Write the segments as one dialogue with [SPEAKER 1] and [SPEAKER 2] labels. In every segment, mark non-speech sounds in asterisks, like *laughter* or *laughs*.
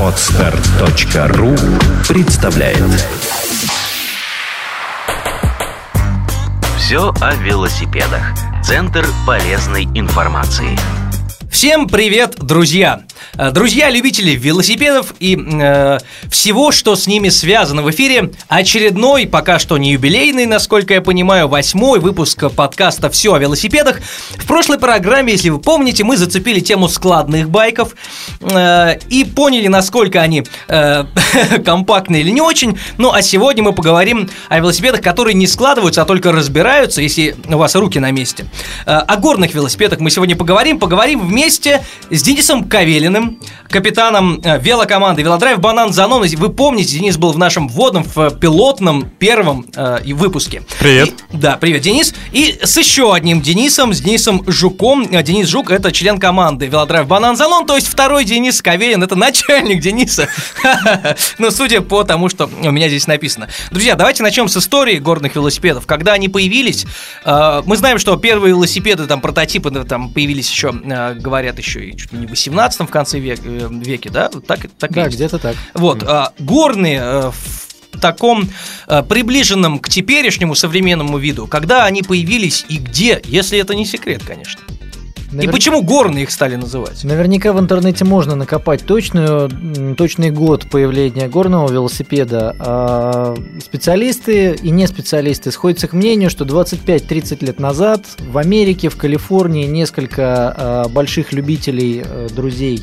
[SPEAKER 1] Отстар.ру представляет
[SPEAKER 2] Все о велосипедах. Центр полезной информации.
[SPEAKER 3] Всем привет, друзья! Э, Друзья, любители велосипедов и э, всего, что с ними связано в эфире, очередной, пока что не юбилейный, насколько я понимаю, восьмой выпуск подкаста «Все о велосипедах». В прошлой программе, если вы помните, мы зацепили тему складных байков э, и поняли, насколько они э, *laughs* компактные или не очень. Ну, а сегодня мы поговорим о велосипедах, которые не складываются, а только разбираются, если у вас руки на месте. Э, о горных велосипедах мы сегодня поговорим. Поговорим вместе с Денисом Кавелиным, капитаном э, велокоманды Велодрайв Банан Занон. Вы помните, Денис был в нашем вводном, в э, пилотном первом э, выпуске.
[SPEAKER 4] Привет.
[SPEAKER 3] И- да, привет, Денис. И с еще одним Денисом, с Денисом Жуком. Э, Денис Жук это член команды Велодрайв Банан Занон, то есть второй Денис Кавелин, это начальник Дениса. *laughs* Ну, судя по тому, что у меня здесь написано. Друзья, давайте начнем с истории горных велосипедов. Когда они появились, мы знаем, что первые велосипеды, там, прототипы, там, появились еще, говорят, еще и чуть ли не в 18 в конце век- э, веке, да? Так, так
[SPEAKER 5] Да, где-то так.
[SPEAKER 3] Вот, а, горные э, в таком э, приближенном к теперешнему современному виду, когда они появились и где, если это не секрет, конечно. И
[SPEAKER 5] Навер-
[SPEAKER 3] почему горные их стали называть?
[SPEAKER 5] Наверняка в интернете можно накопать точную, точный год появления горного велосипеда. А специалисты и не специалисты сходятся к мнению, что 25-30 лет назад в Америке, в Калифорнии несколько а, больших любителей, э, друзей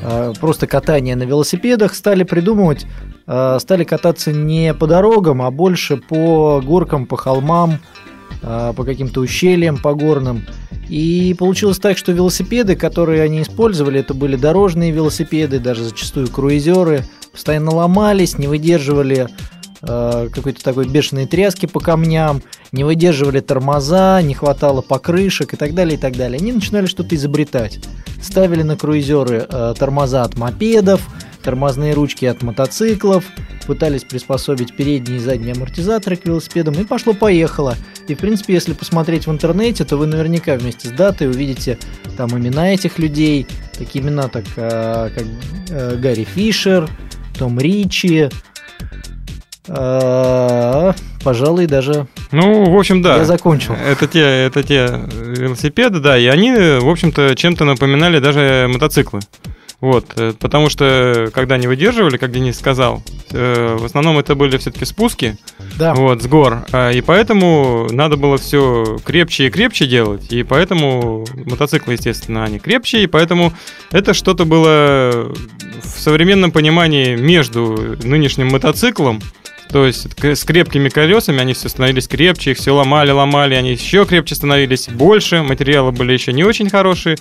[SPEAKER 5] а, просто катания на велосипедах стали придумывать, а, стали кататься не по дорогам, а больше по горкам, по холмам, по каким-то ущельям, по горным. И получилось так, что велосипеды, которые они использовали, это были дорожные велосипеды, даже зачастую круизеры, постоянно ломались, не выдерживали э, какой-то такой бешеной тряски по камням, не выдерживали тормоза, не хватало покрышек и так далее, и так далее. Они начинали что-то изобретать. Ставили на круизеры э, тормоза от мопедов, тормозные ручки от мотоциклов, пытались приспособить передние и задние амортизаторы к велосипедам, и пошло-поехало. И, в принципе, если посмотреть в интернете, то вы наверняка вместе с датой увидите там имена этих людей, такие имена, так, э, как э, Гарри Фишер, Том Ричи, э, пожалуй, даже
[SPEAKER 4] Ну, в общем, да.
[SPEAKER 5] я закончил.
[SPEAKER 4] Это те, это те велосипеды, да, и они, в общем-то, чем-то напоминали даже мотоциклы. Вот, э, потому что, когда они выдерживали, как Денис сказал, э, в основном это были все-таки спуски,
[SPEAKER 5] Да.
[SPEAKER 4] вот, с гор, а, и поэтому надо было все крепче и крепче делать, и поэтому мотоциклы, естественно, они крепче, и поэтому это что-то было в современном понимании между нынешним мотоциклом, то есть с крепкими колесами они все становились крепче, их все ломали, ломали, они еще крепче становились, больше, материалы были еще не очень хорошие.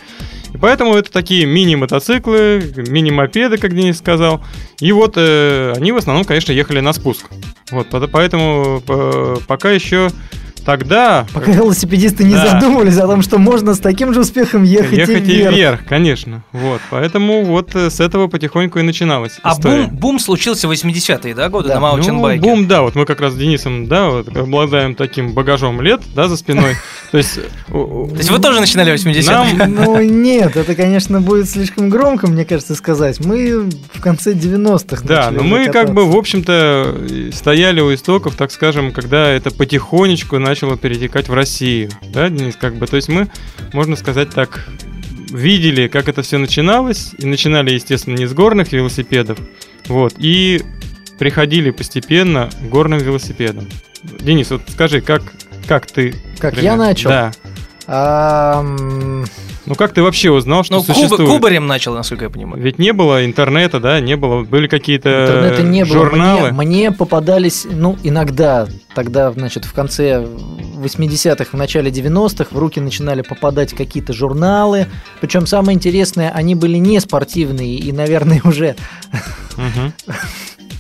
[SPEAKER 4] И поэтому это такие мини-мотоциклы, мини-мопеды, как Денис сказал. И вот э, они в основном, конечно, ехали на спуск. Вот, поэтому э, пока еще тогда...
[SPEAKER 5] Пока велосипедисты не
[SPEAKER 4] Да.
[SPEAKER 5] задумывались о том, что можно с таким же успехом ехать,
[SPEAKER 4] Ехать
[SPEAKER 5] и вверх.
[SPEAKER 4] и вверх, конечно. Вот, поэтому вот э, с этого потихоньку и начиналась
[SPEAKER 3] А
[SPEAKER 4] история.
[SPEAKER 3] бум, бум случился в 80-е, да, годы
[SPEAKER 5] Да.
[SPEAKER 3] на маунтинбайке?
[SPEAKER 4] Ну, бум, да, вот мы как раз с Денисом, да, вот обладаем таким багажом лет, да, за спиной. *laughs* То есть...
[SPEAKER 3] То есть вы тоже начинали в 80-е?
[SPEAKER 4] Нам-
[SPEAKER 5] Ну нет, это, конечно, будет слишком громко, мне кажется, сказать. Мы в конце 90-х
[SPEAKER 4] Да,
[SPEAKER 5] начали
[SPEAKER 4] но мы
[SPEAKER 5] уже
[SPEAKER 4] как бы, в общем-то, стояли у истоков, так скажем, когда это потихонечку начало перетекать в Россию, да, Денис, как бы, то есть мы, можно сказать так, видели, как это все начиналось, и начинали, естественно, не с горных велосипедов, вот, и приходили постепенно к горным велосипедам. Денис, вот скажи, как, как ты...
[SPEAKER 5] Как
[SPEAKER 4] например,
[SPEAKER 5] я начал?
[SPEAKER 4] Да.
[SPEAKER 5] М,
[SPEAKER 4] Ну как ты вообще узнал, что
[SPEAKER 3] Ну, куб-
[SPEAKER 4] существует?
[SPEAKER 3] кубарем начал, насколько я понимаю.
[SPEAKER 4] Ведь не было интернета, да, не было, были какие-то
[SPEAKER 5] Интернета не было.
[SPEAKER 4] журналы.
[SPEAKER 5] Мне, мне попадались, ну, иногда, тогда, значит, в конце 80-х, в начале 90-х в руки начинали попадать какие-то журналы. Причем самое интересное, они были не спортивные и, наверное, *laughs* уже
[SPEAKER 4] Мгм.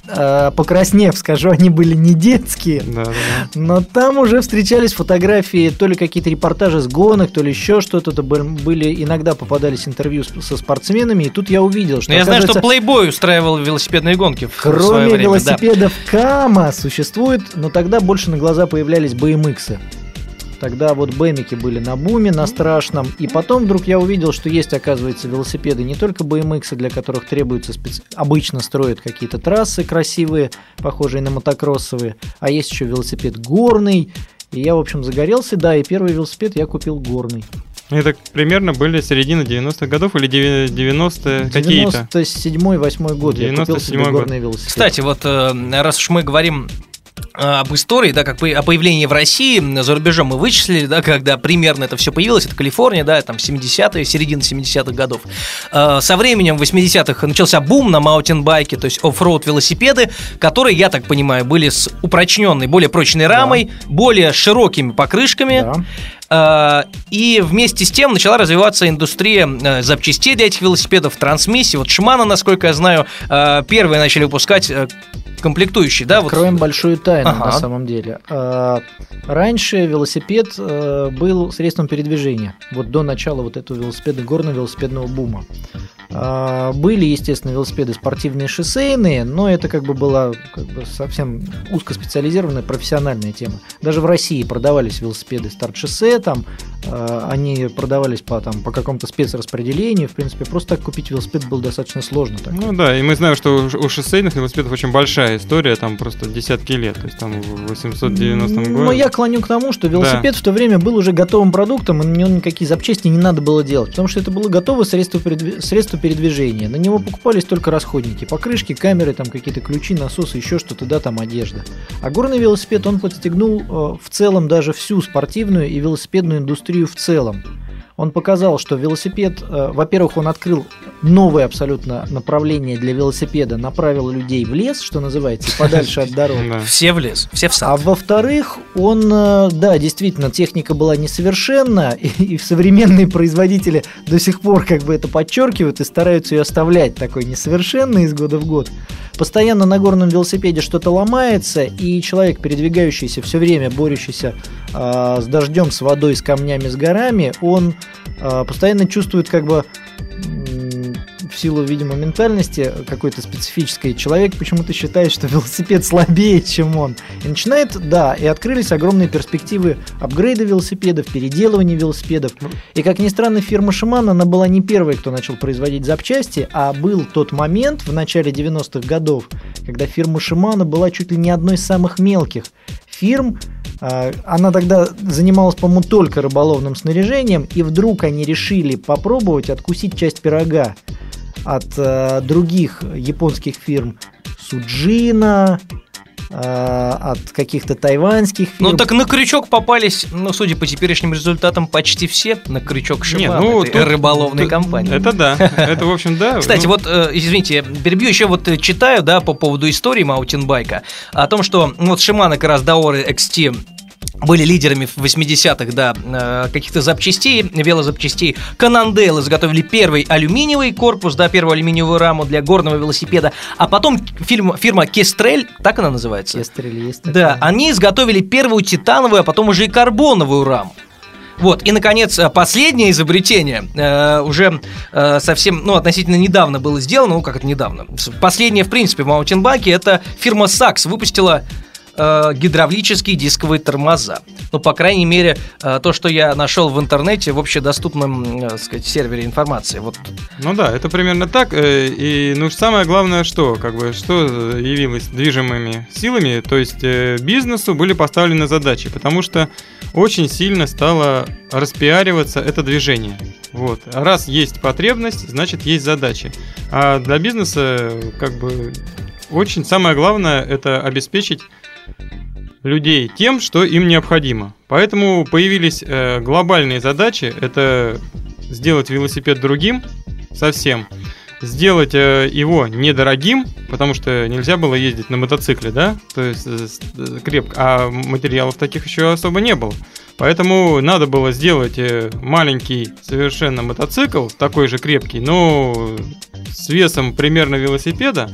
[SPEAKER 5] Э, покраснев, скажу, они были не детские.
[SPEAKER 4] Да, да, да.
[SPEAKER 5] Но там уже встречались фотографии, то ли какие-то репортажи с гонок, то ли еще что-то. То был- были иногда попадались интервью с- со спортсменами, и тут я увидел, что
[SPEAKER 3] Но Ну, я знаю, что Playboy устраивал велосипедные гонки в свое
[SPEAKER 5] Кроме
[SPEAKER 3] время, да.
[SPEAKER 5] велосипедов Кама существует, но тогда больше на глаза появлялись BMX. Тогда вот бэмики были на буме, на страшном. И потом вдруг я увидел, что есть, оказывается, велосипеды не только BMX, для которых требуются специ... обычно строят какие-то трассы красивые, похожие на мотокроссовые, а есть еще велосипед горный. И я, в общем, загорелся, да, и первый велосипед я купил горный.
[SPEAKER 4] Это примерно были середина 90-х годов или 90-е какие-то?
[SPEAKER 5] 97-8 год я купил себе
[SPEAKER 4] год.
[SPEAKER 5] горный велосипед.
[SPEAKER 3] Кстати, вот э, раз уж мы говорим об истории, да, как о появлении в России, за рубежом мы вычислили, да, когда примерно это все появилось, это Калифорния, да, там 70-е, середина 70-х годов. Э, Со временем в 80-х начался бум на маунтинбайке, то есть off-road велосипеды, которые, я так понимаю, были с упрочненной, более прочной рамой, более широкими покрышками.
[SPEAKER 5] Да.
[SPEAKER 3] Э, И вместе с тем начала развиваться индустрия э, запчастей для этих велосипедов, трансмиссий. Вот Шимана, насколько я знаю, э, первые начали выпускать комплектующие, да? Вот
[SPEAKER 5] Откроем большую тайну
[SPEAKER 3] Ага.
[SPEAKER 5] на самом деле. А, Раньше велосипед э, был средством передвижения. Вот до начала вот этого велосипеда, горного велосипедного бума. А, Были, естественно, велосипеды спортивные, шоссейные, но это как бы была как бы совсем узкоспециализированная профессиональная тема. Даже в России продавались велосипеды старт-шоссе, там они продавались по, там, по какому-то спецраспределению. В принципе, просто так купить велосипед было достаточно сложно. Так.
[SPEAKER 4] Ну да, и мы знаем, что у шоссейных велосипедов очень большая история, там просто десятки лет, то есть там в 890 году.
[SPEAKER 5] Но я клоню к тому, что велосипед в то время был уже готовым продуктом, и на него никакие запчасти не надо было делать, потому что это было готовое средство, передви- средство передвижения. На него покупались только расходники, покрышки, камеры, там какие-то ключи, насосы, еще что-то, да, там одежда. А горный велосипед, он подстегнул э, в целом даже всю спортивную и велосипедную индустрию в целом. Он показал, что велосипед, э, во-первых, он открыл новое абсолютно направление для велосипеда, направил людей в лес, что называется, подальше от дорог. *laughs*
[SPEAKER 4] Да.
[SPEAKER 3] все в лес, все в сад.
[SPEAKER 5] А во-вторых, он, э, да, действительно, техника была несовершенна, *laughs* и, и современные производители до сих пор как бы это подчеркивают и стараются ее оставлять такой несовершенной из года в год. Постоянно на горном велосипеде что-то ломается, и человек, передвигающийся все время, борющийся а, с дождем, с водой, с камнями, с горами, он а, постоянно чувствует как бы в силу, видимо, ментальности какой-то специфической, человек почему-то считает, что *laughs* велосипед слабее, чем он. И начинает, да, и открылись огромные перспективы апгрейда велосипедов, переделывания велосипедов. И, как ни странно, фирма Шиман, она была не первой, кто начал производить запчасти, а был тот момент в начале 90-х годов, когда фирма Шимана была чуть ли не одной из самых мелких фирм, а, она тогда занималась, по-моему, только рыболовным снаряжением, и вдруг они решили попробовать откусить часть пирога от э, других японских фирм. Суджина, от каких-то тайваньских фирм.
[SPEAKER 3] Ну так на крючок попались, ну, судя по теперешним результатам, почти все на крючок
[SPEAKER 4] Не,
[SPEAKER 3] Шимана,
[SPEAKER 4] ну,
[SPEAKER 3] этой
[SPEAKER 4] тут-
[SPEAKER 3] рыболовной
[SPEAKER 4] тут-
[SPEAKER 3] компании.
[SPEAKER 4] Это да, *laughs* это в общем да.
[SPEAKER 3] Кстати,
[SPEAKER 4] Ну,
[SPEAKER 3] вот, э, извините, я перебью, еще вот э, читаю, да, по поводу истории маунтинбайка, о том, что ну, вот Шимана как раз Даоры XT были лидерами в 80-х, да, э, каких-то запчастей, велозапчастей. Канандейл изготовили первый алюминиевый корпус, да, первую алюминиевую раму для горного велосипеда. А потом фирма, фирма Кестрель, так она называется?
[SPEAKER 5] Кестрель есть
[SPEAKER 3] Да,
[SPEAKER 5] такая.
[SPEAKER 3] они изготовили первую титановую, а потом уже и карбоновую раму. Вот, и, наконец, э, последнее изобретение э, уже э, совсем, ну, относительно недавно было сделано, ну, как это недавно. Последнее, в принципе, в маунтинбайке, это фирма Saks выпустила э, гидравлические дисковые тормоза. Ну, по крайней мере, э, то, что я нашел в интернете в общедоступном, э, сказать, сервере информации. Вот
[SPEAKER 4] Ну да, это примерно так. э, И ну самое главное, что как бы что э, явилось движимыми силами, то есть э, бизнесу были поставлены задачи, потому что очень сильно стало распиариваться это движение. Вот. Раз есть потребность, значит есть задачи. А для бизнеса как бы очень самое главное это обеспечить людей тем, что им необходимо. Поэтому появились э, глобальные задачи. Это сделать велосипед другим совсем, сделать э, его недорогим, потому что нельзя было ездить на мотоцикле, да, то есть э, э, крепко, а материалов таких еще особо не было. Поэтому надо было сделать э, маленький совершенно мотоцикл, такой же крепкий, но с весом примерно велосипеда,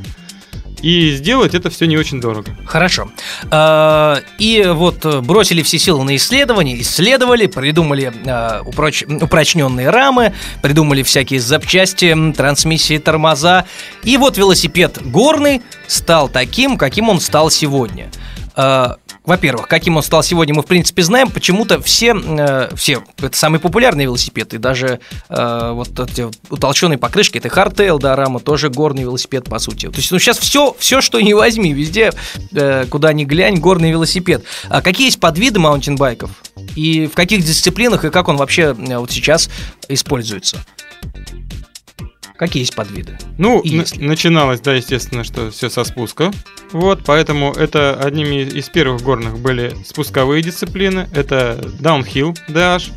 [SPEAKER 4] и сделать это все не очень дорого.
[SPEAKER 3] Хорошо. А, И вот э, бросили все силы на исследования, исследовали, придумали а, упроч- упрочненные рамы, придумали всякие запчасти, трансмиссии, тормоза. И вот велосипед горный стал таким, каким он стал сегодня. Э, во-первых, каким он стал сегодня, мы в принципе знаем. Почему-то все, э, все, это самый популярный велосипед, и даже э, вот эти утолщенные покрышки, это Hardtail, да, рама, тоже горный велосипед, по сути. То есть, ну, сейчас все, все, что не возьми, везде, э, куда ни глянь, горный велосипед. А какие есть подвиды маунтинбайков? И в каких дисциплинах, и как он вообще э, вот сейчас используется? Какие есть подвиды?
[SPEAKER 4] Ну,
[SPEAKER 3] И
[SPEAKER 4] н-
[SPEAKER 3] если?
[SPEAKER 4] начиналось, да, естественно, что все со спуска. Вот, поэтому это одними из первых горных были спусковые дисциплины. Это downhill DH,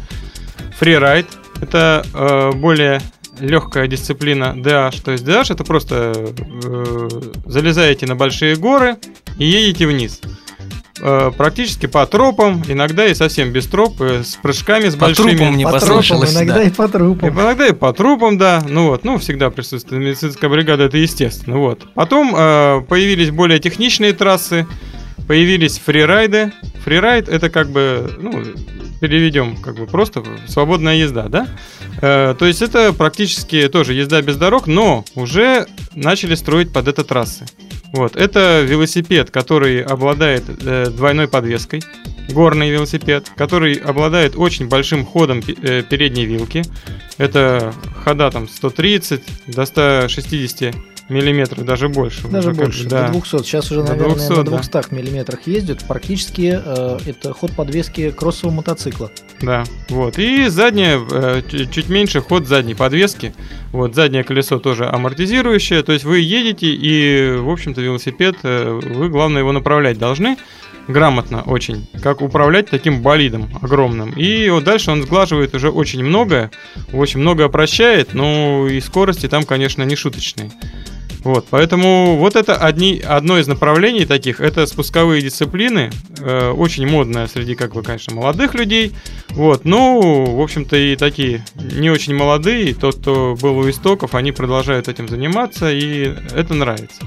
[SPEAKER 4] freeride. Это э, более легкая дисциплина DH. То есть DH это просто э, залезаете на большие горы и едете вниз. Э, практически по тропам, иногда и совсем без троп, э, с прыжками с
[SPEAKER 3] По
[SPEAKER 4] большими.
[SPEAKER 3] трупам не
[SPEAKER 5] По трупам, иногда
[SPEAKER 3] да.
[SPEAKER 5] и по
[SPEAKER 4] И
[SPEAKER 5] трупам.
[SPEAKER 4] иногда и по трупам, да. Ну вот, ну всегда присутствует медицинская бригада, это естественно. Вот. Потом э, появились более техничные трассы, появились фрирайды. Фрирайд это как бы, ну, переведем как бы просто свободная езда, да? Э, то есть это практически тоже езда без дорог, но уже начали строить под это трассы. Вот, это велосипед, который обладает э, двойной подвеской, горный велосипед, который обладает очень большим ходом э, передней вилки. Это хода там 130 до 160 миллиметров, даже больше.
[SPEAKER 5] Даже
[SPEAKER 4] уже
[SPEAKER 5] больше,
[SPEAKER 4] да.
[SPEAKER 5] до 200. Сейчас уже,
[SPEAKER 4] До
[SPEAKER 5] наверное,
[SPEAKER 4] 200,
[SPEAKER 5] на
[SPEAKER 4] да.
[SPEAKER 5] 200 миллиметрах ездят. Практически э, это ход подвески кроссового мотоцикла.
[SPEAKER 4] Да, вот. И задняя, э, чуть- меньше ход задней подвески. Вот, заднее колесо тоже амортизирующее. То есть вы едете, и, в общем-то, велосипед, э, вы, главное, его направлять должны грамотно очень, как управлять таким болидом огромным. И вот дальше он сглаживает уже очень многое, очень многое прощает, но и скорости там, конечно, не шуточные. Вот, поэтому вот это одни, одно из направлений таких, это спусковые дисциплины, э, очень модное среди, как бы, конечно, молодых людей, вот, ну, в общем-то, и такие не очень молодые, тот, кто был у истоков, они продолжают этим заниматься, и это нравится.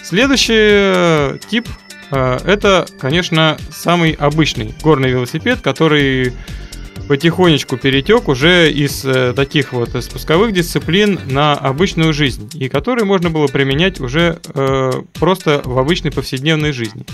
[SPEAKER 4] Следующий э, тип э, это, конечно, самый обычный горный велосипед, который потихонечку перетек уже из э, таких вот э, спусковых дисциплин на обычную жизнь, и который можно было применять уже э, просто в обычной повседневной жизни.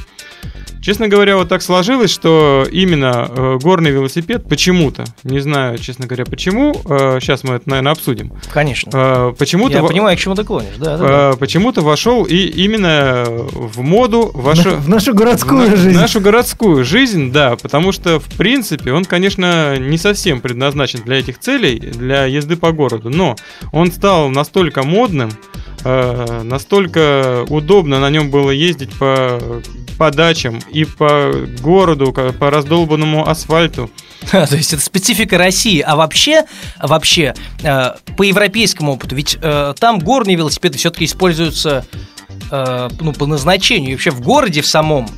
[SPEAKER 4] Честно говоря, вот так сложилось, что именно э, горный велосипед почему-то, не знаю, честно говоря, почему, сейчас мы это, наверное, обсудим,
[SPEAKER 3] Конечно.
[SPEAKER 4] э, почему-то
[SPEAKER 3] Я
[SPEAKER 4] во-
[SPEAKER 3] понимаю, к чему ты клонишь, да, да, да.
[SPEAKER 4] э, почему-то вошел и именно в моду вошел
[SPEAKER 5] В нашу городскую
[SPEAKER 4] в
[SPEAKER 5] жизнь.
[SPEAKER 4] нашу городскую жизнь, да, потому что, в принципе, он, конечно, не совсем предназначен для этих целей, для езды по городу, но он стал настолько модным, э, настолько удобно на нем было ездить по, по дачам и по городу, по раздолбанному асфальту. *laughs*
[SPEAKER 3] То есть это специфика России. А вообще, вообще э, по европейскому опыту, ведь э, там горные велосипеды все-таки используются э, ну, по назначению. И вообще в городе в самом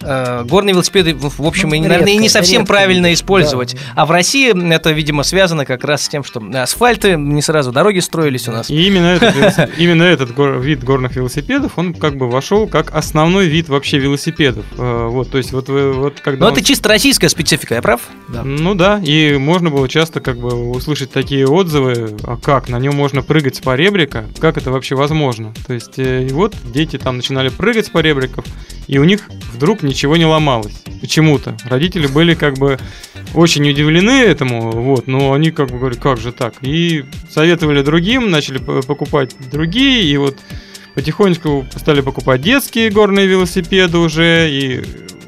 [SPEAKER 3] э, горные велосипеды, в, в общем,
[SPEAKER 5] Ну,
[SPEAKER 3] и, наверное, и не
[SPEAKER 5] редко,
[SPEAKER 3] совсем
[SPEAKER 5] редко.
[SPEAKER 3] правильно использовать.
[SPEAKER 5] Да.
[SPEAKER 3] А в России это, видимо, связано как раз с тем, что асфальты не сразу дороги строились у нас.
[SPEAKER 4] И именно этот, именно этот гор- вид горных велосипедов, он как бы вошел как основной вид вообще велосипедов. Э, Вот, то есть вот, вы- вот когда...
[SPEAKER 3] Но
[SPEAKER 4] он-
[SPEAKER 3] это чисто российская специфика, я прав?
[SPEAKER 5] Да.
[SPEAKER 4] Ну да, и можно было часто как бы услышать такие отзывы, а как, на нем можно прыгать с поребрика, как это вообще возможно. То есть, э, и вот дети там начинали прыгать с поребриков, и у них вдруг ничего не ломалось. Почему-то. Родители были как бы очень удивлены этому, вот, но они как бы говорят, как же так? И советовали другим, начали покупать другие, и вот потихонечку стали покупать детские горные велосипеды уже, и,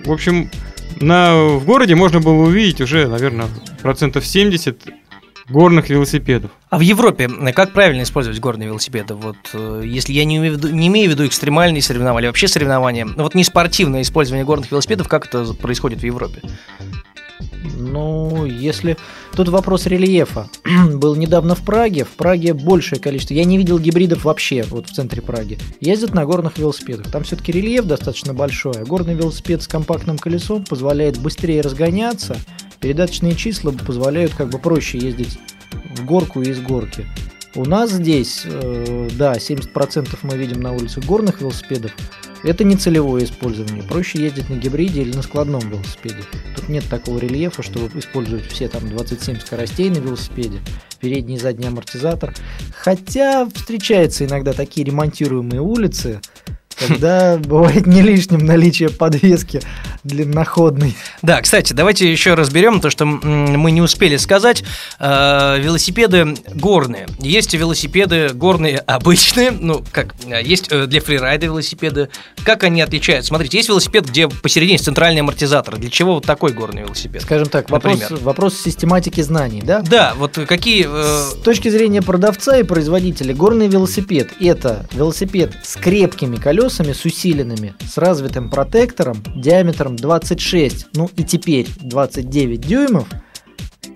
[SPEAKER 4] в общем, на, в городе можно было увидеть уже, наверное, процентов 70 горных велосипедов.
[SPEAKER 3] А в Европе э, как правильно использовать горные велосипеды? Вот э, если я не имею, в виду, не имею в виду экстремальные соревнования, вообще соревнования, вот не спортивное использование горных велосипедов, как это происходит в Европе?
[SPEAKER 5] Ну, если... Тут вопрос рельефа. *clears throat* Был недавно в Праге. В Праге большее количество. Я не видел гибридов вообще вот в центре Праги. Ездят на горных велосипедах. Там все-таки рельеф достаточно большой. А горный велосипед с компактным колесом позволяет быстрее разгоняться. Передаточные числа позволяют как бы проще ездить в горку и из горки. У нас здесь, э, да, 70% мы видим на улице горных велосипедов. Это не целевое использование. Проще ездить на гибриде или на складном велосипеде. Тут нет такого рельефа, чтобы использовать все там 27 скоростей на велосипеде, передний и задний амортизатор. Хотя встречаются иногда такие ремонтируемые улицы, Тогда бывает не лишним наличие подвески длинноходной.
[SPEAKER 3] Да, кстати, давайте еще разберем то, что мы не успели сказать. Э, велосипеды горные. Есть велосипеды горные обычные, ну, как, э, есть э, для фрирайда велосипеды. Как они отличаются? Смотрите, есть велосипед, где посередине центральный амортизатор. Для чего вот такой горный велосипед?
[SPEAKER 5] Скажем так, вопрос,
[SPEAKER 3] Например.
[SPEAKER 5] вопрос систематики знаний, да?
[SPEAKER 3] Да, вот какие...
[SPEAKER 5] С точки зрения продавца и производителя, горный велосипед – это велосипед с крепкими колесами, с усиленными, с развитым протектором, диаметром 26, ну и теперь 29 дюймов.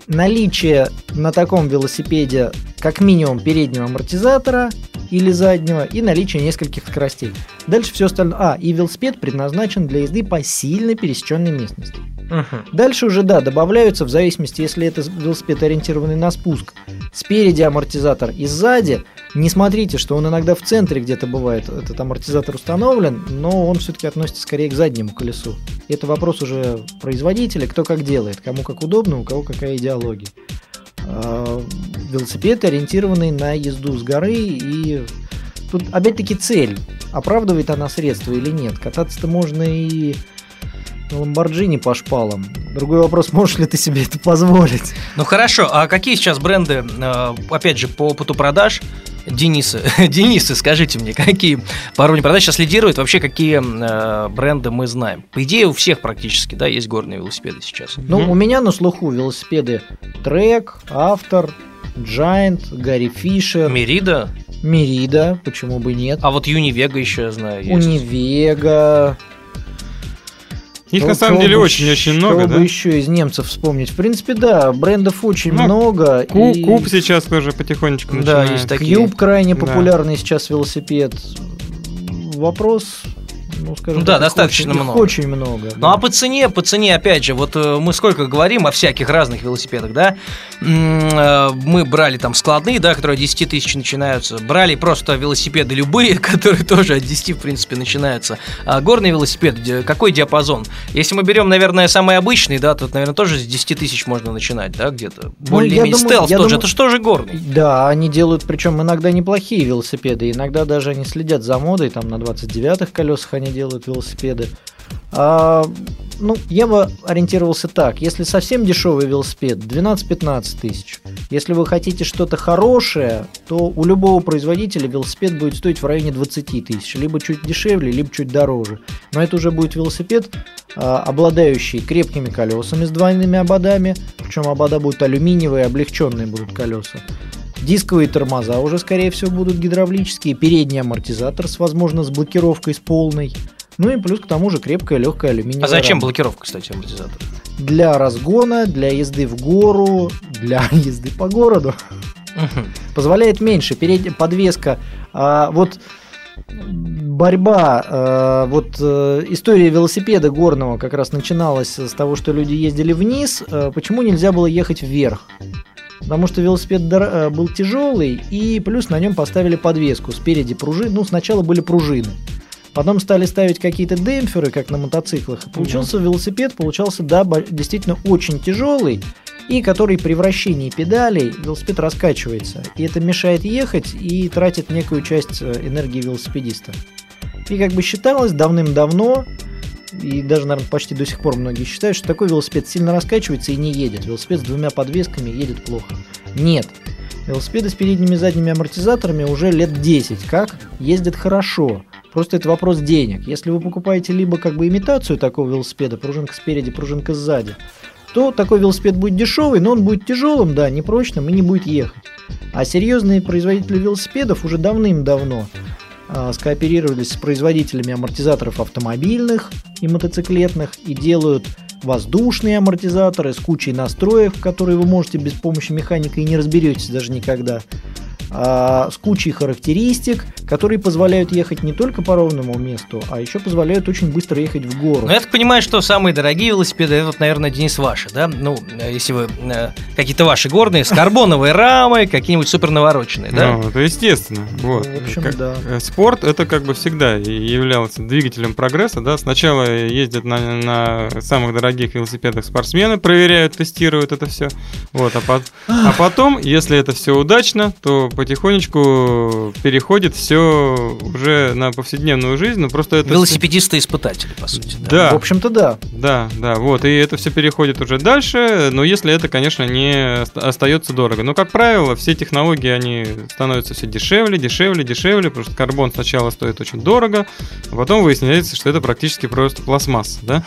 [SPEAKER 5] Наличие на таком велосипеде как минимум переднего амортизатора или заднего и наличие нескольких скоростей. Дальше все остальное. А, и велосипед предназначен для езды по сильно пересеченной местности.
[SPEAKER 3] мгм.
[SPEAKER 5] Дальше уже, да, добавляются в зависимости, если это велосипед ориентированный на спуск. Спереди амортизатор и сзади. Не смотрите, что он иногда в центре где-то бывает, этот амортизатор установлен, но он все-таки относится скорее к заднему колесу. Это вопрос уже производителя, кто как делает, кому как удобно, у кого какая идеология. А, Велосипед ориентированный на езду с горы и тут опять-таки цель. Оправдывает она средства или нет. Кататься-то можно и на Ламборджини по шпалам. Другой вопрос, *laughs* можешь ли ты себе это позволить?
[SPEAKER 3] Ну хорошо, а какие сейчас бренды, э, опять же, по опыту продаж, Денисы, *laughs* Денисы, скажите мне, какие уровню продаж сейчас лидируют, вообще какие э, бренды мы знаем? По идее, у всех практически, да, есть горные велосипеды сейчас.
[SPEAKER 5] Ну,
[SPEAKER 4] Мгм.
[SPEAKER 5] у меня на слуху велосипеды Трек, Автор, Giant, Гарри Фишер,
[SPEAKER 3] Мерида,
[SPEAKER 5] Мерида, почему бы нет,
[SPEAKER 3] а вот Юнивега еще я знаю есть.
[SPEAKER 5] Унивега.
[SPEAKER 4] Их
[SPEAKER 5] Кого-
[SPEAKER 4] на самом деле очень-очень много,
[SPEAKER 5] кого
[SPEAKER 4] да?
[SPEAKER 5] бы еще из немцев вспомнить? В принципе, да, брендов очень
[SPEAKER 4] Ну,
[SPEAKER 5] много.
[SPEAKER 4] Ку-
[SPEAKER 5] и
[SPEAKER 4] Куб сейчас тоже потихонечку
[SPEAKER 3] Да,
[SPEAKER 4] начинает.
[SPEAKER 3] есть такие.
[SPEAKER 5] Кьюб крайне
[SPEAKER 4] Да.
[SPEAKER 5] популярный сейчас велосипед. Вопрос, ну, скажем
[SPEAKER 3] Ну да,
[SPEAKER 5] так, их
[SPEAKER 3] достаточно
[SPEAKER 5] их
[SPEAKER 3] много.
[SPEAKER 5] очень много.
[SPEAKER 3] Ну а по цене, по цене, опять же, вот э, мы сколько говорим о всяких разных велосипедах, да? Э, Мы брали там складные, да, которые от 10 тысяч начинаются. Брали просто велосипеды любые, *laughs* которые тоже от 10, в принципе, начинаются. А горный велосипед, какой диапазон? Если мы берем, наверное, самый обычный, да, тут, наверное, тоже с 10 тысяч можно начинать, да, где-то. Более-менее
[SPEAKER 5] Ну,
[SPEAKER 3] стелс тоже,
[SPEAKER 5] думаю-
[SPEAKER 3] это же тоже горный.
[SPEAKER 5] Да, они делают, причем иногда неплохие велосипеды. Иногда даже они следят за модой, там на 29-х колесах они делают велосипеды. А, ну, я бы ориентировался так. Если совсем дешевый велосипед, 12-15 тысяч. Если вы хотите что-то хорошее, то у любого производителя велосипед будет стоить в районе 20 тысяч. Либо чуть дешевле, либо чуть дороже. Но это уже будет велосипед, а, обладающий крепкими колесами с двойными ободами. Причем обода будут алюминиевые, облегченные будут колеса. Дисковые тормоза уже, скорее всего, будут гидравлические. Передний амортизатор с, возможно, с блокировкой с полной. Ну и плюс к тому же крепкая легкая алюминиевая
[SPEAKER 3] А зачем
[SPEAKER 5] рама.
[SPEAKER 3] блокировка, кстати, амортизатора?
[SPEAKER 5] Для разгона, для езды в гору, для *laughs* езды по городу. Позволяет меньше. Передняя подвеска. а, вот борьба, э, вот э, история велосипеда горного как раз начиналась с того, что люди ездили вниз. Э, почему нельзя было ехать вверх? Потому что велосипед э, был тяжелый, и плюс на нем поставили подвеску. Спереди пружины. Ну, сначала были пружины. Потом стали ставить какие-то демпферы, как на мотоциклах. Получился велосипед, получался, да, действительно очень тяжелый, и который при вращении педалей велосипед раскачивается. И это мешает ехать и тратит некую часть э, энергии велосипедиста. И как бы считалось давным-давно, и даже, наверное, почти до сих пор многие считают, что такой велосипед сильно раскачивается и не едет. Велосипед с двумя подвесками едет плохо. Нет. Велосипеды с передними и задними амортизаторами уже лет 10 как ездят хорошо. Просто это вопрос денег. Если вы покупаете либо как бы имитацию такого велосипеда, пружинка спереди, пружинка сзади, то такой велосипед будет дешевый, но он будет тяжелым, да, непрочным и не будет ехать. А серьезные производители велосипедов уже давным-давно скооперировались с производителями амортизаторов автомобильных и мотоциклетных и делают воздушные амортизаторы с кучей настроек, которые вы можете без помощи механика и не разберетесь даже никогда. А, с кучей характеристик, которые позволяют ехать не только по ровному месту, а еще позволяют очень быстро ехать в гору.
[SPEAKER 3] Ну, я так понимаю, что самые дорогие велосипеды, это, вот, наверное, Денис, ваши, да? Ну, если вы э, какие-то ваши горные, с карбоновой рамой, какие-нибудь супер навороченные, да?
[SPEAKER 4] Ну, это естественно. Вот.
[SPEAKER 5] в общем,
[SPEAKER 4] Как-
[SPEAKER 5] да.
[SPEAKER 4] э, Спорт это как бы всегда являлся двигателем прогресса, да. Сначала ездят на, на самых дорогих велосипедах спортсмены, проверяют, тестируют это все. Вот, а, пот- а потом, если это все удачно, то потихонечку переходит все уже на повседневную жизнь, но просто это...
[SPEAKER 3] Велосипедисты-испытатели, по сути.
[SPEAKER 4] Да.
[SPEAKER 5] В общем-то, да.
[SPEAKER 4] Да, да, вот, и это все переходит уже дальше, но если это, конечно, не ост- остается дорого. Но, как правило, все технологии, они становятся все дешевле, дешевле, дешевле, потому что карбон сначала стоит очень дорого, а потом выясняется, что это практически просто пластмасса, да?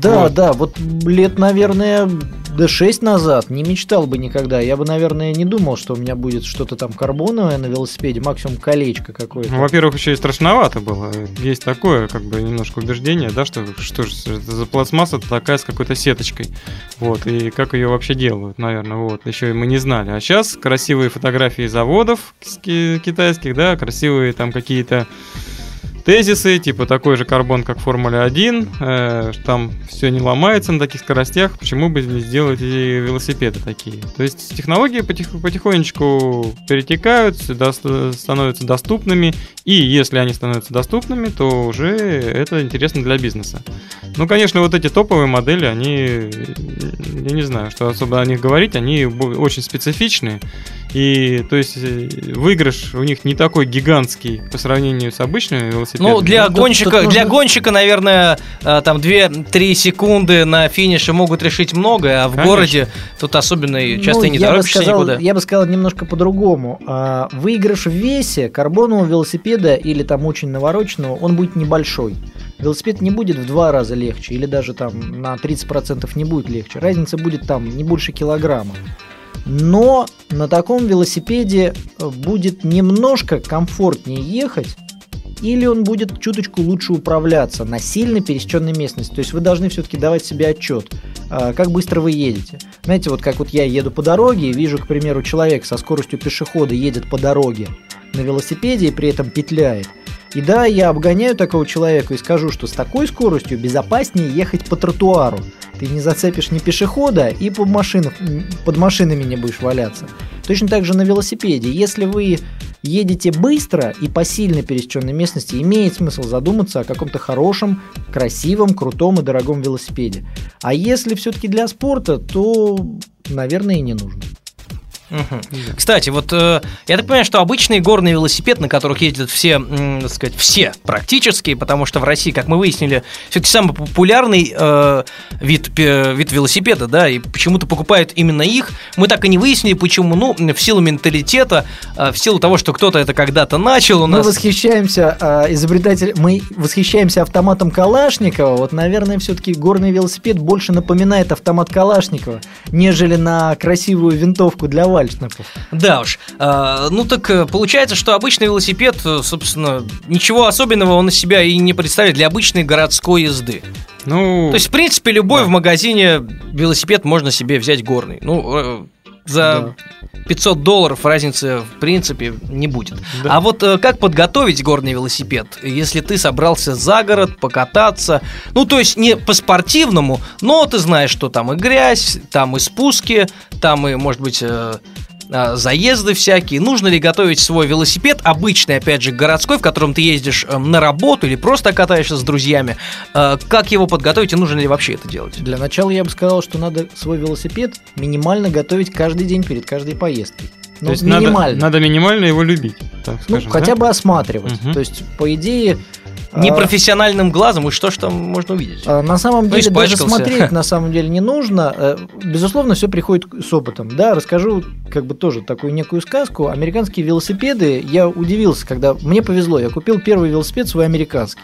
[SPEAKER 5] Да,
[SPEAKER 4] Вот.
[SPEAKER 5] да, вот лет, наверное, до 6 назад не мечтал бы никогда. Я бы, наверное, не думал, что у меня будет что-то там карбоновое на велосипеде, максимум колечко какое-то.
[SPEAKER 4] Ну, во-первых, еще и страшновато было. Есть такое, как бы, немножко убеждение, да, что что же это за пластмасса такая с какой-то сеточкой. Вот, и как ее вообще делают, наверное, вот. Еще и мы не знали. А сейчас красивые фотографии заводов ки- китайских, да, красивые там какие-то тезисы, типа такой же карбон, как Формула 1, э, там все не ломается на таких скоростях, почему бы не сделать и велосипеды такие. То есть технологии потих- потихонечку перетекают, до- становятся доступными, и если они становятся доступными, то уже это интересно для бизнеса. Ну, конечно, вот эти топовые модели, они, я не знаю, что особо о них говорить, они очень специфичные, и то есть э, выигрыш у них не такой гигантский по сравнению с обычными велосипедами.
[SPEAKER 3] Ну, для
[SPEAKER 5] Ну,
[SPEAKER 3] гонщика,
[SPEAKER 5] тут нужно-
[SPEAKER 3] для гонщика, наверное, э, там 2-3 секунды на финише могут решить многое, а в
[SPEAKER 4] Конечно.
[SPEAKER 3] городе тут особенно и часто
[SPEAKER 5] Ну,
[SPEAKER 3] и не
[SPEAKER 5] я бы
[SPEAKER 3] торопишься
[SPEAKER 5] сказал,
[SPEAKER 3] никуда.
[SPEAKER 5] Я бы сказал немножко по-другому. А, Выигрыш в весе карбонового велосипеда или там очень навороченного, он будет небольшой. Велосипед не будет в два раза легче, или даже там на 30% не будет легче. Разница будет там не больше килограмма. Но на таком велосипеде э, будет немножко комфортнее ехать, или он будет чуточку лучше управляться на сильно пересеченной местности. То есть вы должны все-таки давать себе отчет, а, как быстро вы едете. Знаете, вот как вот я еду по дороге и вижу, к примеру, человек со скоростью пешехода едет по дороге на велосипеде и при этом петляет. И да, я обгоняю такого человека и скажу, что с такой скоростью безопаснее ехать по тротуару. Ты не зацепишь ни пешехода и по машинам, под машинами не будешь валяться. Точно так же на велосипеде. Если вы едете быстро и по сильно пересеченной местности, имеет смысл задуматься о каком-то хорошем, красивом, крутом и дорогом велосипеде. А если все-таки для спорта, то, наверное, и не нужно.
[SPEAKER 3] Кстати, вот э, я так понимаю, что обычный горный велосипед, на которых ездят все, так сказать, все практически, потому что в России, как мы выяснили, все-таки самый популярный э, вид, пе- вид велосипеда, да, и почему-то покупают именно их. Мы так и не выяснили, почему, ну, в силу менталитета, э, в силу того, что кто-то это когда-то начал у
[SPEAKER 5] Мы
[SPEAKER 3] нас.
[SPEAKER 5] восхищаемся а, изобретатель, мы восхищаемся автоматом Калашникова. Вот, наверное, все-таки горный велосипед больше напоминает автомат Калашникова, нежели на красивую винтовку для вальшников.
[SPEAKER 3] Да уж. А, ну так э, получается, что обычный велосипед, э, собственно, ничего особенного он из себя и не представляет для обычной городской езды.
[SPEAKER 4] Ну,
[SPEAKER 3] То есть, в принципе, любой
[SPEAKER 4] Да.
[SPEAKER 3] в магазине велосипед можно себе взять горный. Ну, за 500 долларов разницы, в принципе, не будет.
[SPEAKER 4] Да.
[SPEAKER 3] А вот э, как подготовить горный велосипед, если ты собрался за город покататься? Ну, то есть не по-спортивному, но ты знаешь, что там и грязь, там и спуски, там и, может быть, э, заезды всякие. Нужно ли готовить свой велосипед, обычный, опять же, городской, в котором ты ездишь э, на работу или просто катаешься с друзьями? Э, Как его подготовить и нужно ли вообще это делать?
[SPEAKER 5] Для начала я бы сказал, что надо свой велосипед минимально готовить каждый день перед каждой поездкой. Ну,
[SPEAKER 4] то есть надо,
[SPEAKER 5] минимально.
[SPEAKER 4] надо минимально его любить, так
[SPEAKER 5] ну,
[SPEAKER 4] скажем.
[SPEAKER 5] хотя
[SPEAKER 4] да?
[SPEAKER 5] бы осматривать.
[SPEAKER 4] Мгм.
[SPEAKER 5] То есть, по идее... а,
[SPEAKER 3] Непрофессиональным глазом, и что ж там можно увидеть?
[SPEAKER 5] А, На самом
[SPEAKER 3] Ну,
[SPEAKER 5] деле даже
[SPEAKER 3] испачкался.
[SPEAKER 5] смотреть на *laughs* самом деле не нужно. Э, Безусловно, все приходит с опытом. Да, расскажу как бы тоже такую некую сказку. Американские велосипеды, я удивился, когда мне повезло, я купил первый велосипед свой американский.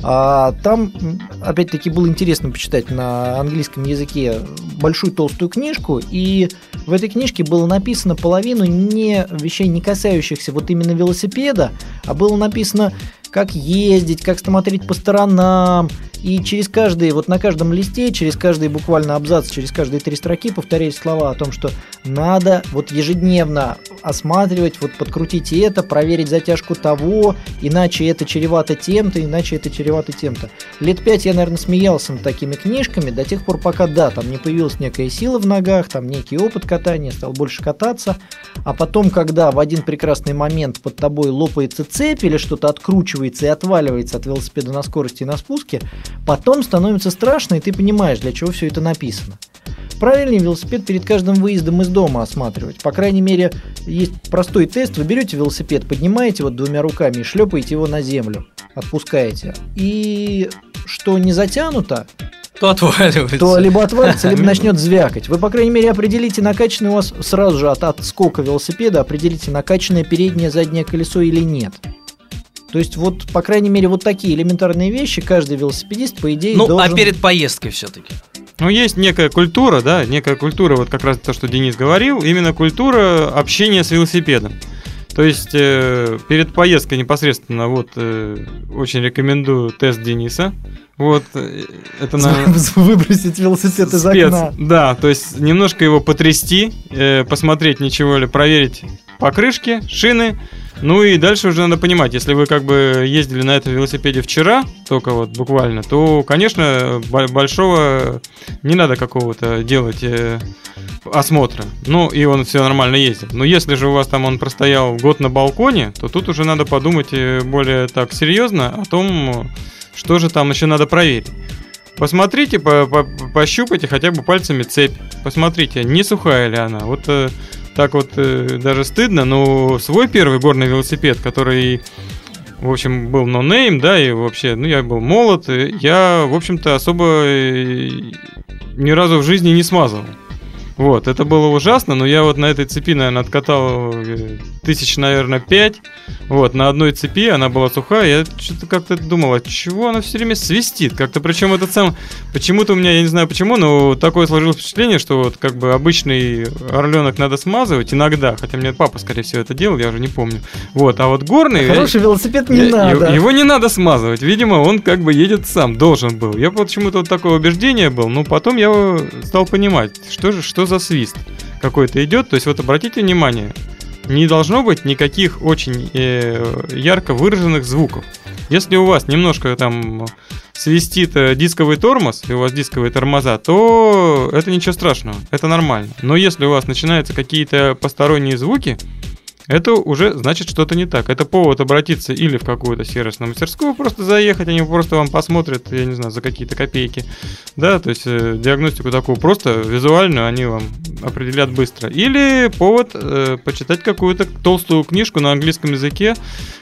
[SPEAKER 5] А там, опять-таки, было интересно почитать на английском языке большую толстую книжку, и в этой книжке было написано половину не вещей, не касающихся вот именно велосипеда, а было написано, как ездить, как смотреть по сторонам, и через каждый, вот на каждом листе, через каждый буквально абзац, через каждые три строки повторяют слова о том, что надо вот ежедневно осматривать, вот подкрутить это, проверить затяжку того, иначе это чревато тем-то, иначе это чревато тем-то. Лет пять я, наверное, смеялся над такими книжками до тех пор, пока, да, там не появилась некая сила в ногах, там некий опыт катания, стал больше кататься, а потом, когда в один прекрасный момент под тобой лопается цепь или что-то откручивается и отваливается от велосипеда на скорости и на спуске, потом становится страшно, и ты понимаешь, для чего все это написано. правильнее велосипед перед каждым выездом из дома осматривать. По крайней мере, есть простой тест. Вы берете велосипед, поднимаете вот двумя руками и шлепаете его на землю. Отпускаете. И что не затянуто,
[SPEAKER 3] То отваливается.
[SPEAKER 5] то либо отвалится, либо *laughs* начнет звякать. Вы, по крайней мере, определите накачанный у вас сразу же от отскока велосипеда, определите накачанное переднее заднее колесо или нет. То есть вот, по крайней мере, вот такие элементарные вещи каждый велосипедист, по идее,
[SPEAKER 3] Ну,
[SPEAKER 5] должен...
[SPEAKER 3] а перед поездкой все-таки.
[SPEAKER 4] Ну, есть некая культура, да, некая культура, вот как раз то, что Денис говорил, именно культура общения с велосипедом. То есть э, перед поездкой непосредственно вот э, очень рекомендую тест Дениса. Вот э, это на *laughs*
[SPEAKER 5] Выбросить велосипед из
[SPEAKER 4] спец.
[SPEAKER 5] окна.
[SPEAKER 4] Да, то есть немножко его потрясти, э, посмотреть ничего ли, проверить покрышки, шины. Ну и дальше уже надо понимать, если вы как бы ездили на этом велосипеде вчера, только вот буквально, то, конечно, бо- большого не надо какого-то делать э, осмотра. Ну и он все нормально ездит. Но если же у вас там он простоял год на балконе, то тут уже надо подумать э, более так серьезно о том, что же там еще надо проверить. Посмотрите, по- по- пощупайте хотя бы пальцами цепь. Посмотрите, не сухая ли она. Вот э, так вот э, даже стыдно, но свой первый горный велосипед, который, в общем, был нонейм, да, и вообще, ну, я был молод, и я, в общем-то, особо э, ни разу в жизни не смазывал. Вот, это было ужасно, но я вот на этой цепи, наверное, откатал э, тысяч, наверное, пять. Вот, на одной цепи она была сухая. Я что-то как-то думал, а чего она все время свистит? Как-то причем этот сам... Почему-то у меня, я не знаю почему, но такое сложилось впечатление, что вот как бы обычный орленок надо смазывать иногда, хотя мне папа, скорее всего, это делал, я уже не помню. Вот, а вот горный...
[SPEAKER 5] Хороший велосипед не
[SPEAKER 4] я-
[SPEAKER 5] надо.
[SPEAKER 4] Его, его не надо смазывать. Видимо, он как бы едет сам, должен был. Я почему-то вот такое убеждение был, но потом я стал понимать, что же, что за свист какой-то идет. То есть вот обратите внимание, не должно быть никаких очень э, ярко выраженных звуков. Если у вас немножко там свистит э, дисковый тормоз, и у вас дисковые тормоза, то это ничего страшного, это нормально. Но если у вас начинаются какие-то посторонние звуки, это уже значит что-то не так. Это повод обратиться или в какую-то сервисную мастерскую, просто заехать, они просто вам посмотрят, я не знаю, за какие-то копейки. Да, то есть э, диагностику такую просто визуальную они вам определят быстро. Или повод э, почитать какую-то толстую книжку на английском языке,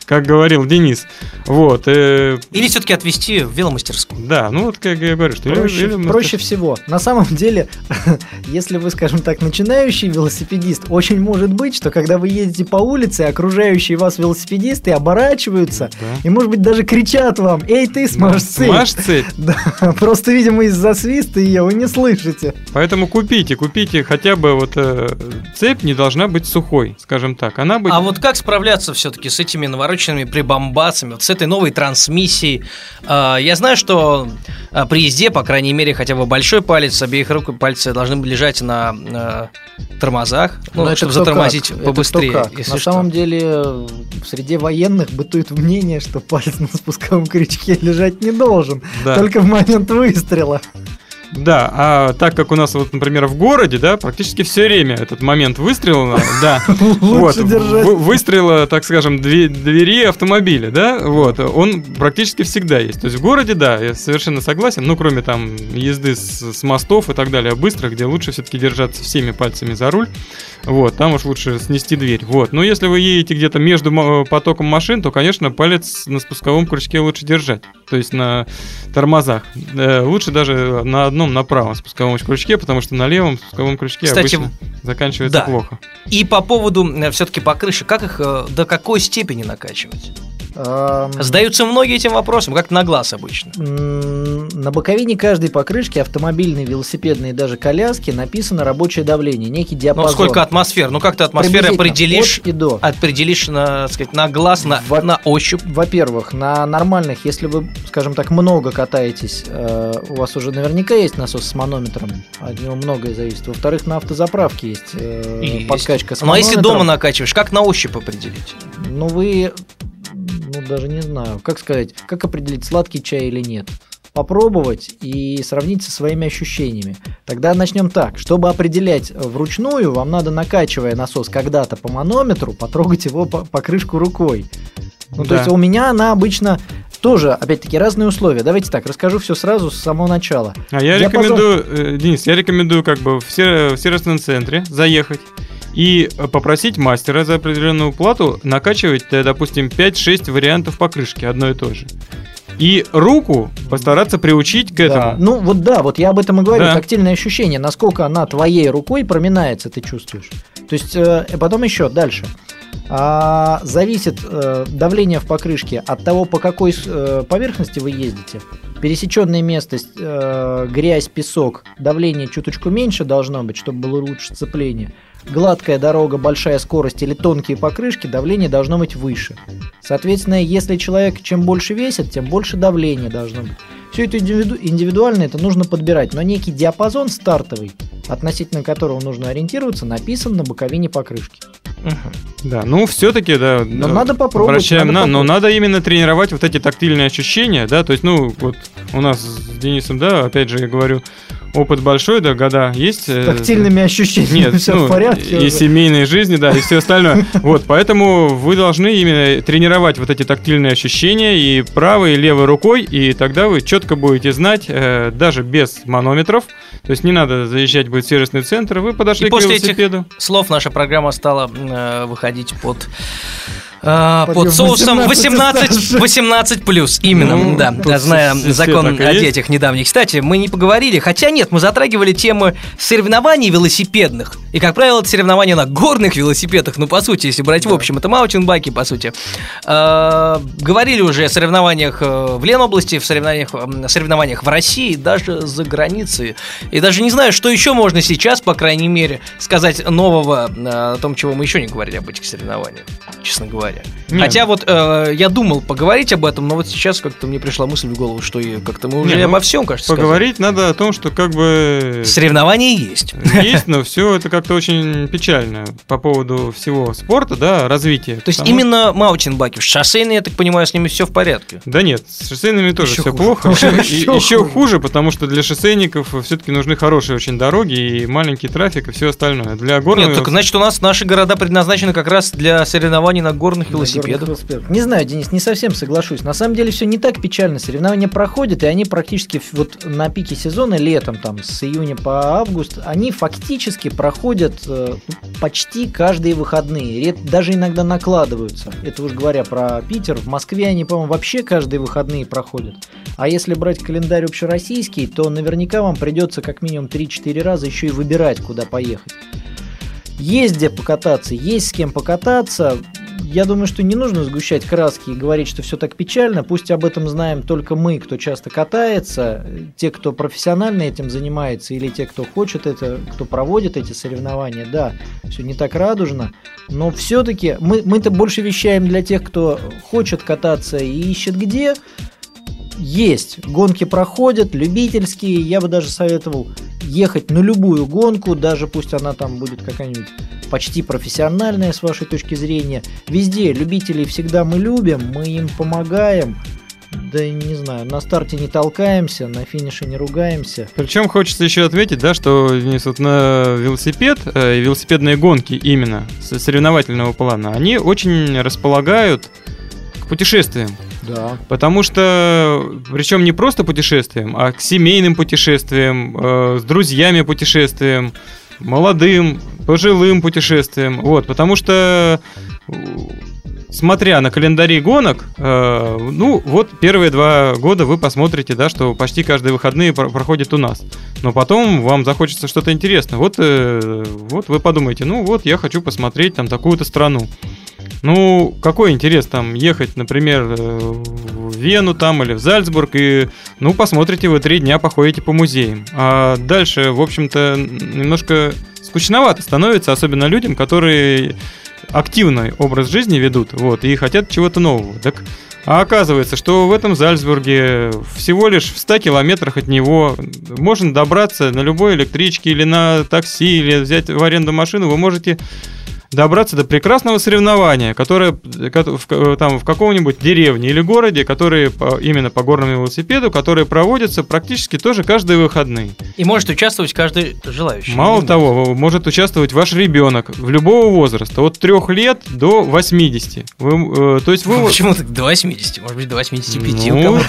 [SPEAKER 4] как говорил Денис. Вот. э,
[SPEAKER 3] Или все-таки отвезти в веломастерскую.
[SPEAKER 4] да, ну вот как я говорю, что или-
[SPEAKER 5] Проще,
[SPEAKER 4] или мастер-
[SPEAKER 5] проще всего. На самом деле, *laughs* если вы, скажем так, начинающий велосипедист, очень может быть, что когда вы едете по улице, окружающие вас велосипедисты оборачиваются
[SPEAKER 4] Да.
[SPEAKER 5] и, может быть, даже кричат вам «Эй, ты, смажь цепь!»
[SPEAKER 4] Смажь цепь. *laughs*
[SPEAKER 5] Да, просто, видимо, из-за свиста ее вы не слышите.
[SPEAKER 4] Поэтому купите, купите хотя бы вот э, цепь не должна быть сухой, скажем так. Она быть
[SPEAKER 3] А вот как справляться все-таки с этими навороченными прибамбасами, вот с этой новой трансмиссией? А, Я знаю, что а, при езде, по крайней мере, хотя бы большой палец, обеих рук пальцы должны лежать на а, тормозах, ну,
[SPEAKER 5] Но
[SPEAKER 3] чтобы затормозить
[SPEAKER 5] как,
[SPEAKER 3] побыстрее. Если
[SPEAKER 5] На
[SPEAKER 3] что.
[SPEAKER 5] самом деле, в среде военных бытует мнение, что палец на спусковом крючке лежать не должен,
[SPEAKER 4] Да.
[SPEAKER 5] только в момент выстрела.
[SPEAKER 4] Да, а так как у нас вот, например, в городе, да, практически все время этот момент выстрела, *laughs* да, вот, выстрела, так скажем, две- двери автомобиля, да, вот, он практически всегда есть. То есть в городе, да, я совершенно согласен, ну, кроме там езды с, с мостов и так далее, быстро, где лучше все-таки держаться всеми пальцами за руль, вот, там уж лучше снести дверь, вот. Но если вы едете где-то между потоком машин, то, конечно, палец на спусковом крючке лучше держать, то есть на тормозах. Э, Лучше даже на одном, на правом спусковом крючке, потому что на левом спусковом крючке
[SPEAKER 3] Кстати,
[SPEAKER 4] обычно заканчивается
[SPEAKER 3] да.
[SPEAKER 4] плохо.
[SPEAKER 3] И по поводу все-таки покрышек, как их э, до какой степени накачивать?
[SPEAKER 5] Ам,
[SPEAKER 3] Задаются многие этим вопросом, как на глаз обычно.
[SPEAKER 5] На боковине каждой покрышки, автомобильной, велосипедной и даже коляски, написано рабочее давление, некий
[SPEAKER 3] Ну,
[SPEAKER 5] диапазон.
[SPEAKER 3] сколько атмосфер? Ну, как ты атмосферы определишь?
[SPEAKER 5] и до.
[SPEAKER 3] Определишь, на, сказать, на глаз, на,
[SPEAKER 5] Во-
[SPEAKER 3] на ощупь.
[SPEAKER 5] Во-первых, на нормальных, если вы, скажем так, много катаетесь, э, у вас уже наверняка есть насос с манометром, от него многое зависит. Во-вторых, на автозаправке есть, э,
[SPEAKER 3] Есть.
[SPEAKER 5] подкачка с
[SPEAKER 3] Ну, а если дома накачиваешь, как на ощупь определить?
[SPEAKER 5] Ну, вы, ну, даже не знаю, как сказать, как определить, сладкий чай или нет. Попробовать и сравнить со своими ощущениями. Тогда начнем так. Чтобы определять вручную, вам надо, накачивая насос когда-то по манометру, потрогать его по, по крышку рукой. Ну, то
[SPEAKER 4] Да.
[SPEAKER 5] есть у меня она обычно тоже, опять-таки, разные условия. Давайте так, расскажу все сразу с самого начала.
[SPEAKER 4] А я
[SPEAKER 5] Диапазон-
[SPEAKER 4] рекомендую, э, Денис, я рекомендую как бы в, сер- в сервисном центре заехать и э, попросить мастера за определенную плату накачивать, э, допустим, 5-6 вариантов покрышки одно и то же. И руку постараться приучить к этому.
[SPEAKER 5] Да. Ну вот да, вот я об этом и говорю.
[SPEAKER 4] Да.
[SPEAKER 5] Тактильное ощущение, насколько она твоей рукой проминается, ты чувствуешь. То есть, э, потом еще дальше. А, зависит э, давление в покрышке от того, по какой э, поверхности вы ездите. Пересеченная местность, э, грязь, песок, давление чуточку меньше должно быть, чтобы было лучше сцепление. Гладкая дорога, большая скорость или тонкие покрышки, давление должно быть выше. Соответственно, если человек чем больше весит, тем больше давление должно быть. Все это индивиду- индивидуально, это нужно подбирать, но некий диапазон стартовый, относительно которого нужно ориентироваться, написан на боковине покрышки.
[SPEAKER 4] Да, ну все-таки, да.
[SPEAKER 5] Но
[SPEAKER 4] да,
[SPEAKER 5] надо попробовать,
[SPEAKER 4] Обращаем
[SPEAKER 5] надо
[SPEAKER 4] на, но
[SPEAKER 5] попробовать.
[SPEAKER 4] надо именно тренировать вот эти тактильные ощущения, да, то есть, ну, вот у нас с Денисом, да, опять же, я говорю, опыт большой, да, года есть. э,
[SPEAKER 5] Тактильными ощущениями
[SPEAKER 4] Нет,
[SPEAKER 5] все
[SPEAKER 4] ну,
[SPEAKER 5] в порядке.
[SPEAKER 4] И
[SPEAKER 5] уже.
[SPEAKER 4] семейной жизни, да, и все остальное. Вот, поэтому вы должны именно тренировать вот эти тактильные ощущения и правой, и левой рукой, и тогда вы четко будете знать, э, даже без манометров, то есть не надо заезжать будет в сервисный центр, вы подошли
[SPEAKER 3] И
[SPEAKER 4] к
[SPEAKER 3] после этих
[SPEAKER 4] велосипеду.
[SPEAKER 3] слов наша программа стала э, выходить под э, под соусом
[SPEAKER 5] 18
[SPEAKER 3] 18, 18 плюс, именно,
[SPEAKER 4] Ну,
[SPEAKER 3] да, зная
[SPEAKER 4] все
[SPEAKER 3] закон о
[SPEAKER 4] есть.
[SPEAKER 3] детях недавних. Кстати, мы не поговорили, хотя нет, мы затрагивали тему соревнований велосипедных. И, как правило, это соревнования на горных велосипедах, ну, по сути, если брать в общем, это маутинбайки, по сути. Э, Говорили уже о соревнованиях э, в Ленобласти, в соревнованиях, соревнованиях в России, даже за границей. И даже не знаю, что еще можно сейчас, по крайней мере, сказать нового э, о том, чего мы еще не говорили об этих соревнованиях, честно говоря.
[SPEAKER 4] Не.
[SPEAKER 3] Хотя вот э, я думал поговорить об этом, но вот сейчас как-то мне пришла мысль в голову, что и как-то мы уже
[SPEAKER 4] Не, ну,
[SPEAKER 3] обо всем, кажется,
[SPEAKER 4] Поговорить надо о том, что как бы
[SPEAKER 3] сказали. Соревнования есть.
[SPEAKER 4] есть, но все это как-то очень печально по поводу всего спорта, да, развития.
[SPEAKER 3] То есть
[SPEAKER 4] Потому-
[SPEAKER 3] именно маутинбайки, шоссейные, я так понимаю, с ними все в порядке.
[SPEAKER 4] Да нет, с шоссейными тоже
[SPEAKER 5] Еще
[SPEAKER 4] все
[SPEAKER 5] хуже.
[SPEAKER 4] плохо.
[SPEAKER 5] Еще хуже.
[SPEAKER 4] потому что для шоссейников все-таки нужны хорошие очень дороги и маленький трафик и все остальное. Для горного
[SPEAKER 3] Нет, так значит у нас наши города предназначены как раз для соревнований на горных велосипедах.
[SPEAKER 5] велосипедах. Не знаю, Денис, не совсем соглашусь. На самом деле все не так печально. Соревнования проходят, и они практически вот на пике сезона летом, там с июня по август, они фактически проходят э, почти каждые выходные. Даже иногда накладываются. Это уж говоря про Питер. В Москве они, по-моему, вообще каждые выходные проходят. А если брать календарь общероссийский, то наверняка вам придется как минимум 3-4 раза еще и выбирать, куда поехать. Есть где покататься, есть с кем покататься. Я думаю, что не нужно сгущать краски и говорить, что все так печально. Пусть об этом знаем только мы, кто часто катается, те, кто профессионально этим занимается, или те, кто хочет это, кто проводит эти соревнования. Да, все не так радужно, но все-таки мы, мы-то больше вещаем для тех, кто хочет кататься и ищет где. Есть, гонки проходят, любительские, я бы даже советовал ехать на любую гонку, даже пусть она там будет какая-нибудь почти профессиональная с вашей точки зрения. Везде любителей всегда мы любим, мы им помогаем. Да не знаю, на старте не толкаемся, на финише не ругаемся.
[SPEAKER 4] Причем хочется еще отметить, да, что вот на велосипед, э, велосипедные гонки именно соревновательного плана, они очень располагают к путешествиям.
[SPEAKER 5] Да.
[SPEAKER 4] Потому что, причем не просто путешествиям, а к семейным путешествиям, э, с друзьями путешествиям, молодым, пожилым путешествиям. Вот, потому что, смотря на календари гонок, э, ну, вот первые два года вы посмотрите, да, что почти каждые выходные про- проходят у нас. Но потом вам захочется что-то интересное. Вот, э, вот вы подумаете, ну вот я хочу посмотреть там такую-то страну. Ну, какой интерес там ехать, например, э, в Вену там или в Зальцбург и, ну, посмотрите вы три дня, походите по музеям. А дальше, в общем-то, немножко скучновато становится, особенно людям, которые активный образ жизни ведут, вот, и хотят чего-то нового. Так, а оказывается, что в этом Зальцбурге всего лишь в 100 километрах от него можно добраться на любой электричке или на такси, или взять в аренду машину, вы можете добраться до прекрасного соревнования, которое ко- в, ка- там, в каком-нибудь деревне или городе, которые именно по горному велосипеду, которые проводятся практически тоже каждые выходные.
[SPEAKER 3] И может участвовать каждый желающий.
[SPEAKER 4] Мало того, может участвовать ваш ребенок в любого возраста, от 3 лет до 80. Вы, э, то есть вы... *laughs*
[SPEAKER 3] Ну, Почему так до 80? Может быть, до 85
[SPEAKER 4] Ну,
[SPEAKER 3] у кого-то.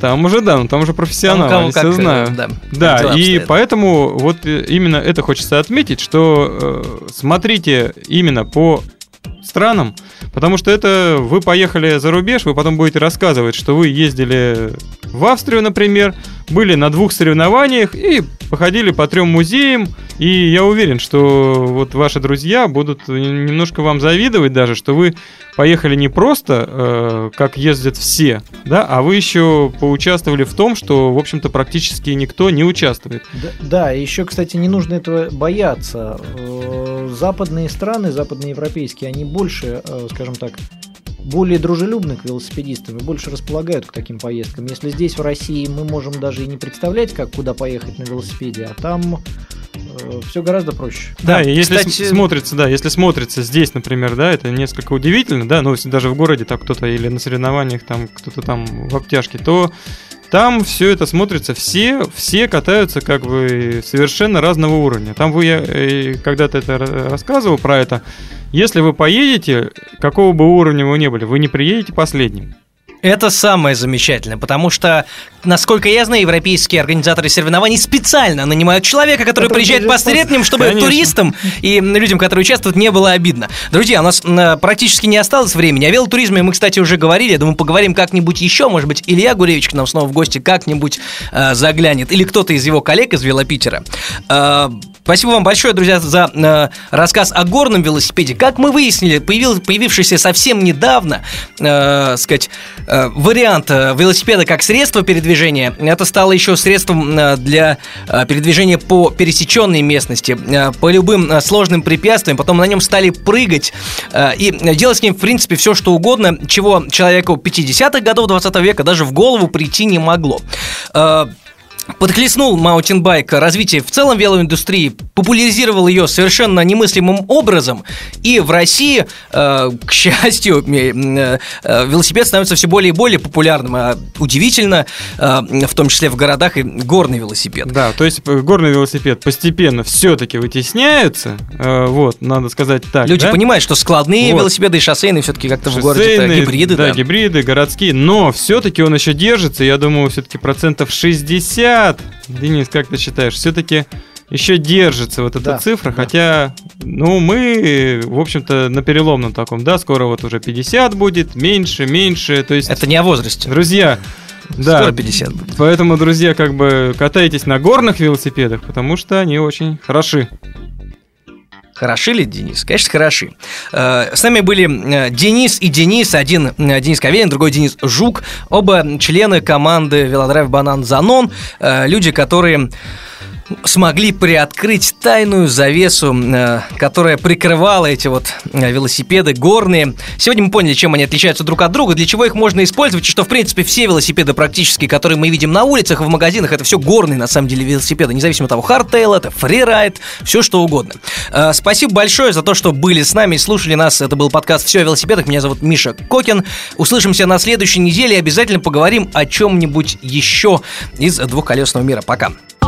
[SPEAKER 4] Там уже, да, ну там уже профессионалы,
[SPEAKER 3] Там
[SPEAKER 4] все знают.
[SPEAKER 3] да,
[SPEAKER 4] Да, и
[SPEAKER 3] обстоят.
[SPEAKER 4] поэтому вот э, именно это хочется отметить, что э, смотрите именно по странам, потому что это вы поехали за рубеж, вы потом будете рассказывать, что вы ездили в Австрию, например, были на двух соревнованиях и походили по трем музеям, и я уверен, что вот ваши друзья будут немножко вам завидовать даже, что вы поехали не просто, э, как ездят все, да, а вы еще поучаствовали в том, что, в общем-то, практически никто не участвует.
[SPEAKER 5] Да, да, еще, кстати, не нужно этого бояться. Э, Западные страны, западноевропейские, они больше, э, скажем так, более дружелюбны к велосипедистам и больше располагают к таким поездкам. Если здесь, в России, мы можем даже и не представлять, как куда поехать на велосипеде, а там все гораздо проще.
[SPEAKER 4] Да, и если
[SPEAKER 3] кстати-
[SPEAKER 4] смотрится, да, если смотрится здесь, например, да, это несколько удивительно, да, ну, если даже в городе так кто-то или на соревнованиях там кто-то там в обтяжке, то там все это смотрится, все, все катаются как бы совершенно разного уровня. Там вы, я э, когда-то это ра- рассказывал про это, если вы поедете, какого бы уровня вы ни были, вы не приедете последним.
[SPEAKER 3] Это самое замечательное, потому что, насколько я знаю, европейские организаторы соревнований специально нанимают человека, который
[SPEAKER 5] Который
[SPEAKER 3] приезжает по
[SPEAKER 5] приезжает
[SPEAKER 3] средним, чтобы
[SPEAKER 4] Конечно.
[SPEAKER 3] туристам и людям, которые участвуют, не было обидно. Друзья, у нас практически не осталось времени. О велотуризме мы, кстати, уже говорили. Я думаю, поговорим как-нибудь еще. Может быть, Илья Гуревич к нам снова в гости как-нибудь э, заглянет. Или кто-то из его коллег из Велопитера. Э, Спасибо вам большое, друзья, за э, рассказ о горном велосипеде. Как мы выяснили, появил, появившийся совсем недавно, э, сказать, вариант э, велосипеда как средство передвижения, это стало еще средством э, для э, передвижения по пересеченной местности, э, по любым э, сложным препятствиям. Потом на нем стали прыгать э, и делать с ним, в принципе, все, что угодно, чего человеку 50-х годов 20 века даже в голову прийти не могло. Подхлестнул маунтинбайк развитие в целом велоиндустрии, популяризировал ее совершенно немыслимым образом, и в России, э, к счастью, *laughs* э, э, велосипед становится все более и более популярным, а удивительно, э, в том числе в городах и горный велосипед.
[SPEAKER 4] Да, то есть э, горный велосипед постепенно все-таки вытесняется, э, вот, надо сказать так.
[SPEAKER 3] Люди
[SPEAKER 4] да?
[SPEAKER 3] понимают, что складные
[SPEAKER 4] Вот.
[SPEAKER 3] велосипеды и шоссейные все-таки как-то в городе гибриды,
[SPEAKER 4] да,
[SPEAKER 3] да.
[SPEAKER 4] гибриды, городские, но все-таки он еще держится, я думаю, все-таки процентов 60, Денис, как ты считаешь, все-таки еще держится вот эта
[SPEAKER 5] Да,
[SPEAKER 4] цифра,
[SPEAKER 5] да.
[SPEAKER 4] хотя, ну, мы, в общем-то, на переломном таком, да, скоро вот уже 50 будет, меньше, меньше, то есть,
[SPEAKER 3] Это не о возрасте.
[SPEAKER 4] друзья, да,
[SPEAKER 3] Скоро 50 будет.
[SPEAKER 4] поэтому, друзья, как бы катайтесь на горных велосипедах, потому что они очень хороши.
[SPEAKER 3] Хороши ли, Денис? Конечно, хороши. Э, С нами были э, Денис и Денис. Один Денис Каверин, другой Денис Жук. Оба члены команды Велодрайв Банан Занон. Э, Люди, которые смогли приоткрыть тайную завесу, э, которая прикрывала эти вот э, велосипеды горные. Сегодня мы поняли, чем они отличаются друг от друга, для чего их можно использовать, и что, в принципе, все велосипеды практически, которые мы видим на улицах и в магазинах, это все горные, на самом деле, велосипеды, независимо от того, hardtail это, freeride, все что угодно. Э, Спасибо большое за то, что были с нами и слушали нас. Это был подкаст «Все о велосипедах». Меня зовут Миша Кокин. Услышимся на следующей неделе и обязательно поговорим о чем-нибудь еще из двухколесного мира. Пока.